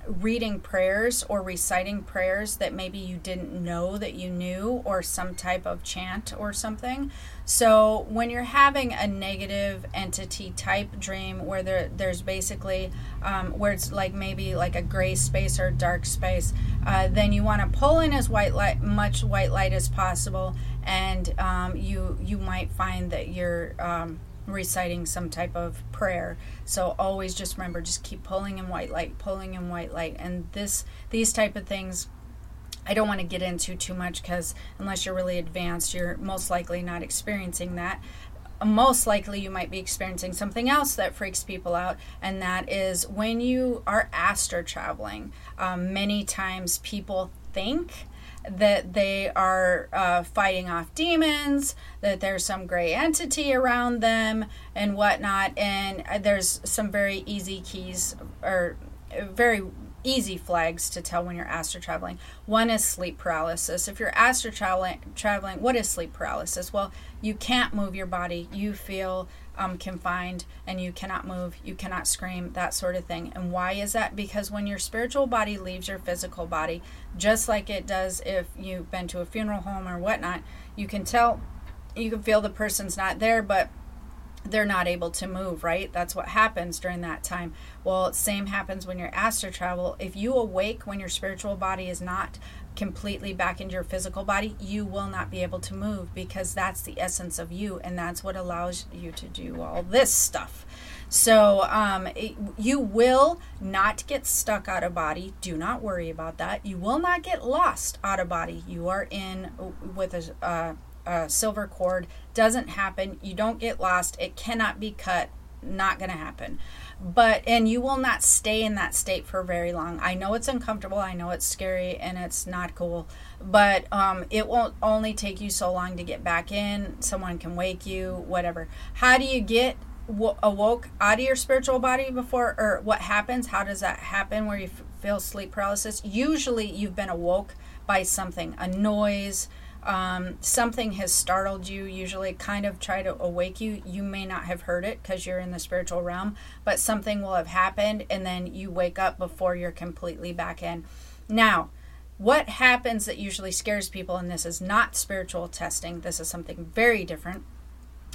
reading prayers or reciting prayers that maybe you didn't know that you knew or some type of chant or something. So when you're having a negative entity type dream where there, there's basically um, where it's like maybe like a gray space or dark space, uh, then you want to pull in as white light, much white light as possible, and um, you you might find that you're um, reciting some type of prayer. So always just remember just keep pulling in white light, pulling in white light. And this these type of things I don't want to get into too much cuz unless you're really advanced, you're most likely not experiencing that. Most likely, you might be experiencing something else that freaks people out, and that is when you are astral traveling. Um, many times, people think that they are uh, fighting off demons, that there's some gray entity around them, and whatnot. And uh, there's some very easy keys or very easy flags to tell when you're astral traveling. One is sleep paralysis. If you're astral traveling, traveling, what is sleep paralysis? Well, you can't move your body. You feel um, confined and you cannot move, you cannot scream, that sort of thing. And why is that? Because when your spiritual body leaves your physical body, just like it does if you've been to a funeral home or whatnot, you can tell, you can feel the person's not there, but they're not able to move, right? That's what happens during that time. Well, same happens when you're astral travel. If you awake when your spiritual body is not completely back into your physical body, you will not be able to move because that's the essence of you and that's what allows you to do all this stuff. So um, it, you will not get stuck out of body. Do not worry about that. You will not get lost out of body. You are in with a, a silver cord. Doesn't happen. You don't get lost. It cannot be cut. Not going to happen but and you will not stay in that state for very long. I know it's uncomfortable i know it's scary and it's not cool. But um, it won't only take you so long to get back in. Someone can wake you whatever. How do you get w- awoke out of your spiritual body before or what happens? How does that happen where you f- feel sleep paralysis? Usually you've been awoke by something a noise um, something has startled you, usually kind of try to awake you. You may not have heard it because you're in the spiritual realm, but something will have happened and then you wake up before you're completely back in. Now, what happens that usually scares people, and this is not spiritual testing, this is something very different,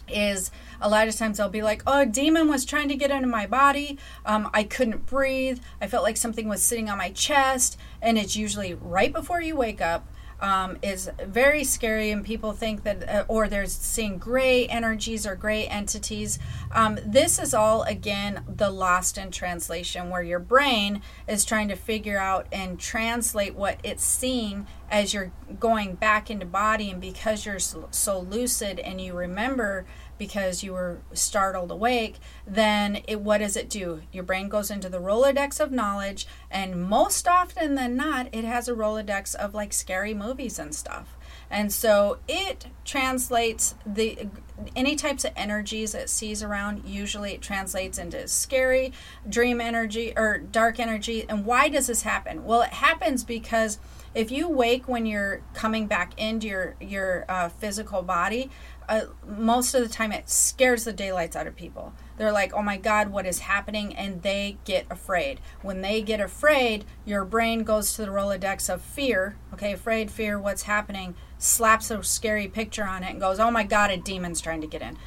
is a lot of times they'll be like, oh, a demon was trying to get into my body. Um, I couldn't breathe. I felt like something was sitting on my chest. And it's usually right before you wake up um, is very scary, and people think that, uh, or they're seeing gray energies or gray entities. Um, this is all, again, the lost in translation, where your brain is trying to figure out and translate what it's seeing as you're going back into body. And because you're so lucid and you remember because you were startled awake, then it, what does it do? Your brain goes into the Rolodex of knowledge, and most often than not, it has a Rolodex of like scary movies and stuff. And so it translates the any types of energies it sees around. Usually, it translates into scary dream energy or dark energy. And why does this happen? Well, it happens because if you wake when you're coming back into your your uh, physical body, uh, most of the time it scares the daylights out of people. They're like, "Oh my God, what is happening?" and they get afraid. When they get afraid, your brain goes to the Rolodex of fear. Okay, afraid, fear, what's happening? Slaps a scary picture on it and goes, "Oh my God, a demon's trying to get in."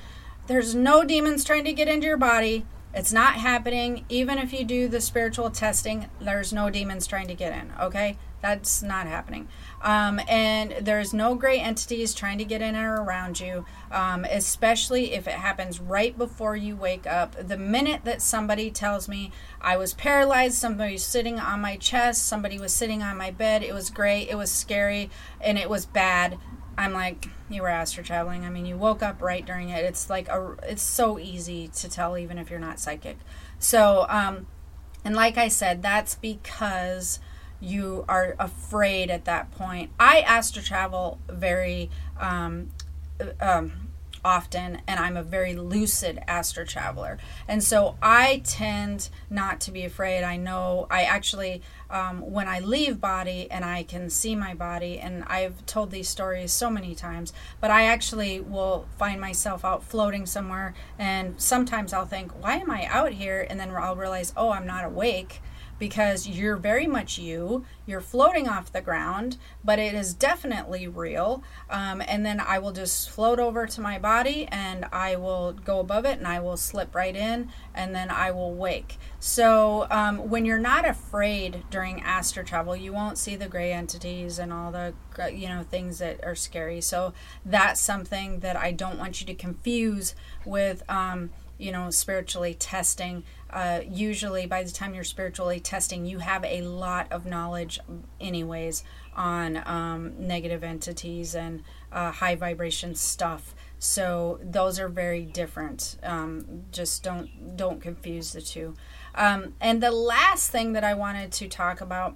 There's no demons trying to get into your body. It's not happening. Even if you do the spiritual testing, there's no demons trying to get in. Okay, that's not happening. Um, and there's no gray entities trying to get in or around you, um, especially if it happens right before you wake up. The minute that somebody tells me I was paralyzed, somebody was sitting on my chest, somebody was sitting on my bed, it was gray, it was scary, and it was bad. I'm like, you were astral traveling. I mean, you woke up right during it. It's like a, it's so easy to tell, even if you're not psychic. So, um, and like I said, that's because you are afraid at that point. I astral travel very um, um, often, and I'm a very lucid astral traveler. And so I tend not to be afraid. I know I actually, um, when I leave body and I can see my body, and I've told these stories so many times, but I actually will find myself out floating somewhere, and sometimes I'll think, why am I out here? And then I'll realize, oh, I'm not awake because you're very much you. You're floating off the ground, but it is definitely real. Um, and then I will just float over to my body and I will go above it and I will slip right in and then I will wake. So um, when you're not afraid during astral travel, you won't see the gray entities and all the you know things that are scary. So that's something that I don't want you to confuse with. Um, you know, spiritually testing. Uh, usually, by the time you're spiritually testing, you have a lot of knowledge, anyways, on um, negative entities and uh, high vibration stuff. So those are very different. Um, just don't don't confuse the two. Um, and the last thing that I wanted to talk about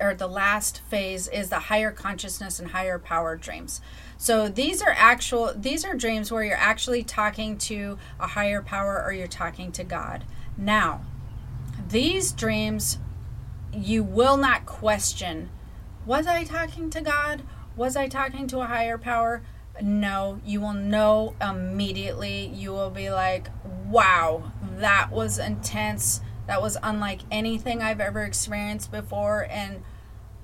or the last phase is the higher consciousness and higher power dreams. So these are actual these are dreams where you're actually talking to a higher power or you're talking to God. Now, these dreams you will not question was I talking to God? Was I talking to a higher power? No, you will know immediately. You will be like, wow, that was intense. That was unlike anything I've ever experienced before. And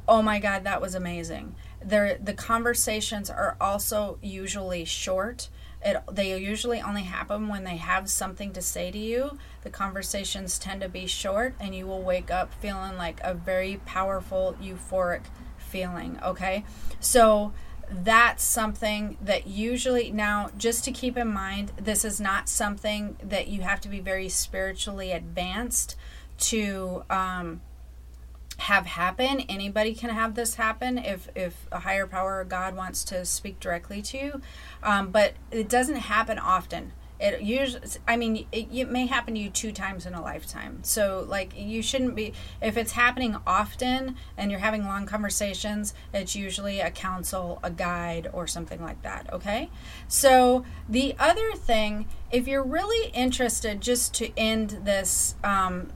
oh my God, that was amazing. There, the conversations are also usually short. It, they usually only happen when they have something to say to you. The conversations tend to be short, and you will wake up feeling like a very powerful, euphoric feeling. Okay, so that's something that usually now just to keep in mind this is not something that you have to be very spiritually advanced to um, have happen anybody can have this happen if if a higher power or god wants to speak directly to you. Um, but it doesn't happen often. It usually i mean it, it, may happen to you two times in a lifetime. So like you shouldn't be if it's happening often and you're having long conversations it's usually a council a guide or something like that okay? So the other thing if you're really interested just to end this um,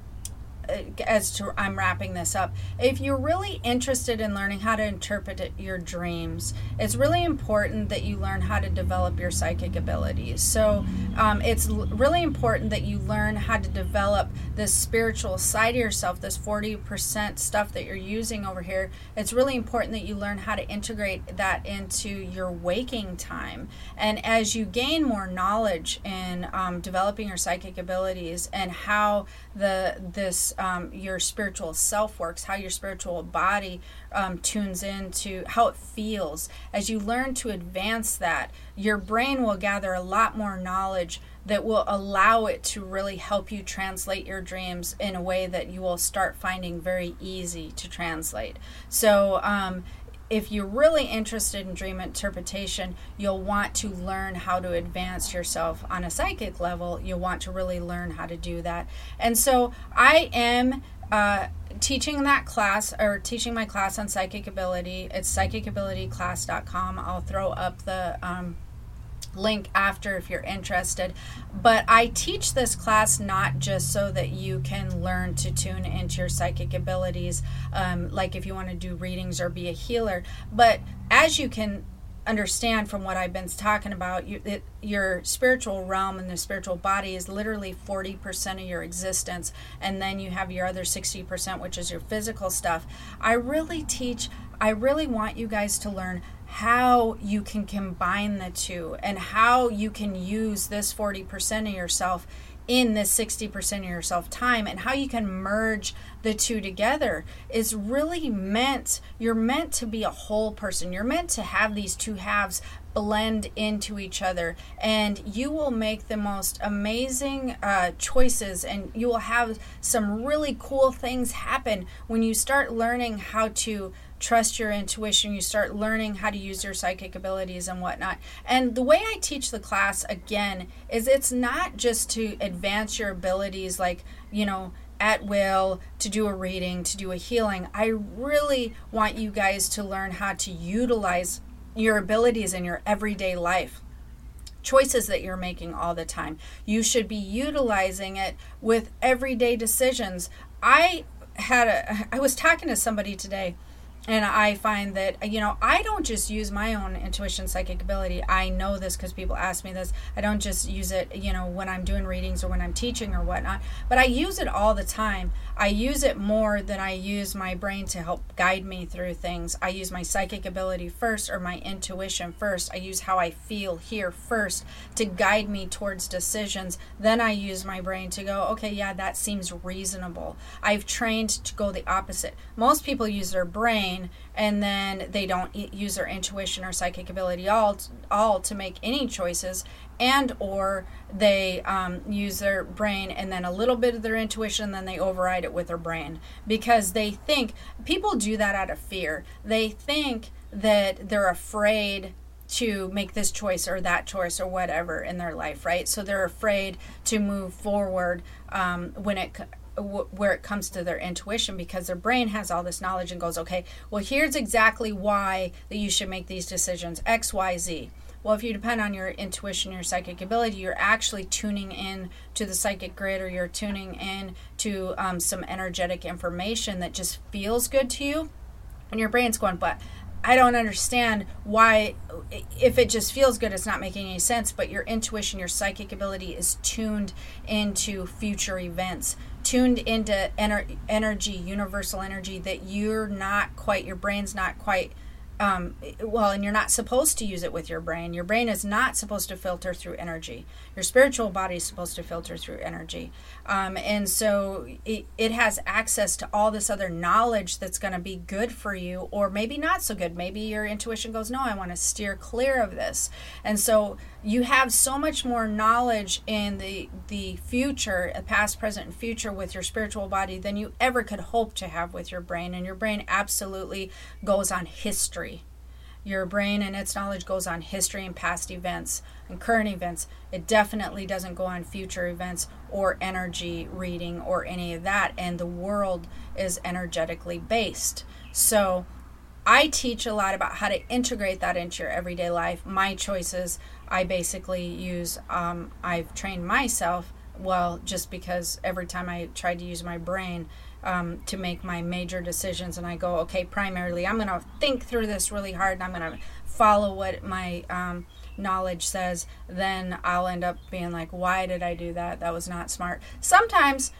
as to I'm wrapping this up. If you're really interested in learning how to interpret your dreams, it's really important that you learn how to develop your psychic abilities. So um, it's really important that you learn how to develop this spiritual side of yourself, this 40% stuff that you're using over here. It's really important that you learn how to integrate that into your waking time. And as you gain more knowledge in um, developing your psychic abilities and how the this um, your spiritual self works, how your spiritual body um, tunes into how it feels. As you learn to advance that, your brain will gather a lot more knowledge that will allow it to really help you translate your dreams in a way that you will start finding very easy to translate. So, um, if you're really interested in dream interpretation, you'll want to learn how to advance yourself on a psychic level. You'll want to really learn how to do that. And so I am uh, teaching that class or teaching my class on psychic ability. It's psychicabilityclass.com. I'll throw up the um, link after if you're interested. But I teach this class not just so that you can learn to tune into your psychic abilities, um, like if you want to do readings or be a healer, but as you can understand from what I've been talking about, you, it, your spiritual realm and the spiritual body is literally 40% of your existence. And then you have your other 60%, which is your physical stuff. I really teach, I really want you guys to learn how you can combine the two and how you can use this 40% of yourself in this 60% of yourself time and how you can merge the two together is really meant you're meant to be a whole person. You're meant to have these two halves blend into each other and you will make the most amazing uh, choices and you will have some really cool things happen when you start learning how to trust your intuition, you start learning how to use your psychic abilities and whatnot. And the way I teach the class again is it's not just to advance your abilities, like, you know, at will to do a reading, to do a healing. I really want you guys to learn how to utilize your abilities in your everyday life choices that you're making all the time. You should be utilizing it with everyday decisions. I had a I was talking to somebody today and I find that you know I don't just use my own intuition psychic ability. I know this because people ask me this. I don't just use it you know when I'm doing readings or when I'm teaching or whatnot, but I use it all the time. I use it more than I use my brain to help guide me through things. I use my psychic ability first or my intuition first. I use how I feel here first to guide me towards decisions. Then I use my brain to go, okay, yeah, that seems reasonable. I've trained to go the opposite. Most people use their brain and then they don't use their intuition or psychic ability all all to make any choices and or they um, use their brain and then a little bit of their intuition then they override it with their brain. Because they think people do that out of fear. They think that they're afraid to make this choice or that choice or whatever in their life right? So they're afraid to move forward um, when it where it comes to their intuition because their brain has all this knowledge and goes okay well here's exactly why that you should make these decisions x y z well if you depend on your intuition your psychic ability you're actually tuning in to the psychic grid or you're tuning in to um, some energetic information that just feels good to you and your brain's going but I don't understand why, if it just feels good, it's not making any sense. But your intuition, your psychic ability is tuned into future events, tuned into ener- energy, universal energy that you're not quite, your brain's not quite um, well, and you're not supposed to use it with your brain. Your brain is not supposed to filter through energy. Your spiritual body is supposed to filter through energy. Um, and so it, it has access to all this other knowledge that's going to be good for you, or maybe not so good. Maybe your intuition goes, No, I want to steer clear of this. And so you have so much more knowledge in the, the future, past, present, and future with your spiritual body than you ever could hope to have with your brain. And your brain absolutely goes on history your brain and its knowledge goes on history and past events and current events. It definitely doesn't go on future events or energy reading or any of that. And the world is energetically based. So I teach a lot about how to integrate that into your everyday life. My choices, I basically use, um, I've trained myself well just because every time I tried to use my brain, um, to make my major decisions. And I go, okay, primarily, I'm going to think through this really hard and I'm going to follow what my um, knowledge says. Then I'll end up being like, why did I do that? That was not smart. Sometimes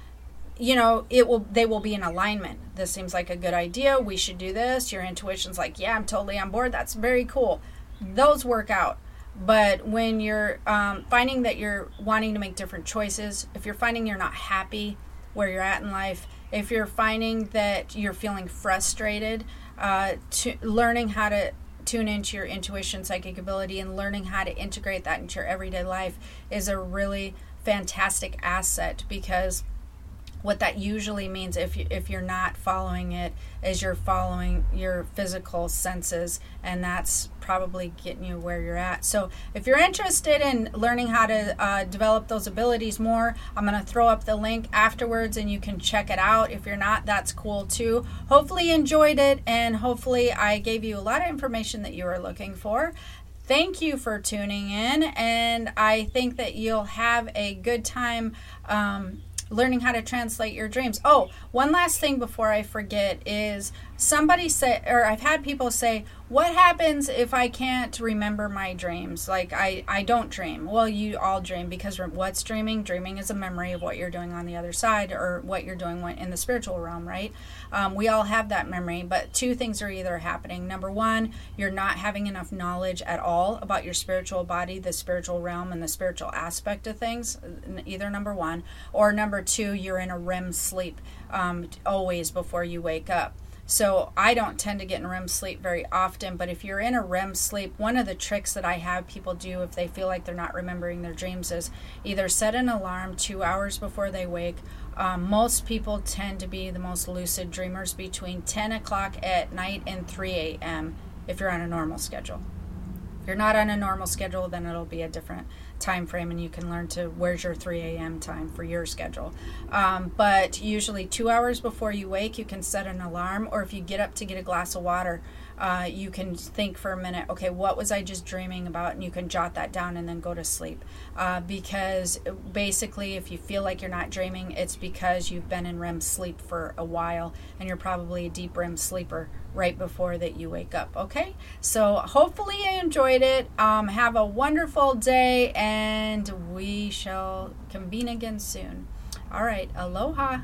you know it will they will be in alignment this seems like a good idea we should do this your intuition's like yeah i'm totally on board that's very cool those work out but when you're um, finding that you're wanting to make different choices if you're finding you're not happy where you're at in life if you're finding that you're feeling frustrated, uh, to learning how to tune into your intuition, psychic ability, and learning how to integrate that into your everyday life is a really fantastic asset because what that usually means if you, if you're not following it is you're following your physical senses and that's probably getting you where you're at. So if you're interested in learning how to uh, develop those abilities more i'm going to throw up the link afterwards and you can check it out. If you're not that's cool too. Hopefully you enjoyed it and hopefully i gave you a lot of information that you were looking for. Thank you for tuning in and i think that you'll have a good time um, learning how to translate your dreams. Oh, one last thing before I forget is somebody said, or I've had people say, what happens if I can't remember my dreams? Like I, I don't dream. Well, you all dream because what's dreaming? Dreaming is a memory of what you're doing on the other side or what you're doing in the spiritual realm, right? Um, we all have that memory, but two things are either happening. Number one, you're not having enough knowledge at all about your spiritual body, the spiritual realm, and the spiritual aspect of things. Either number one, or number two, you're in a REM sleep um, always before you wake up. So I don't tend to get in REM sleep very often, but if you're in a REM sleep, one of the tricks that I have people do if they feel like they're not remembering their dreams is either set an alarm two hours before they wake. Um, most people tend to be the most lucid dreamers between 10 o'clock at night and 3 a.m. if you're on a normal schedule. If you're not on a normal schedule, then it'll be a different time frame and you can learn to where's your 3 a.m. time for your schedule. Um, but usually, two hours before you wake, you can set an alarm, or if you get up to get a glass of water, uh, you can think for a minute, okay, what was I just dreaming about? And you can jot that down and then go to sleep. Uh, because basically, if you feel like you're not dreaming, it's because you've been in REM sleep for a while and you're probably a deep REM sleeper right before that you wake up. Okay, so hopefully you enjoyed it. Um, have a wonderful day, and we shall convene again soon. All right, aloha.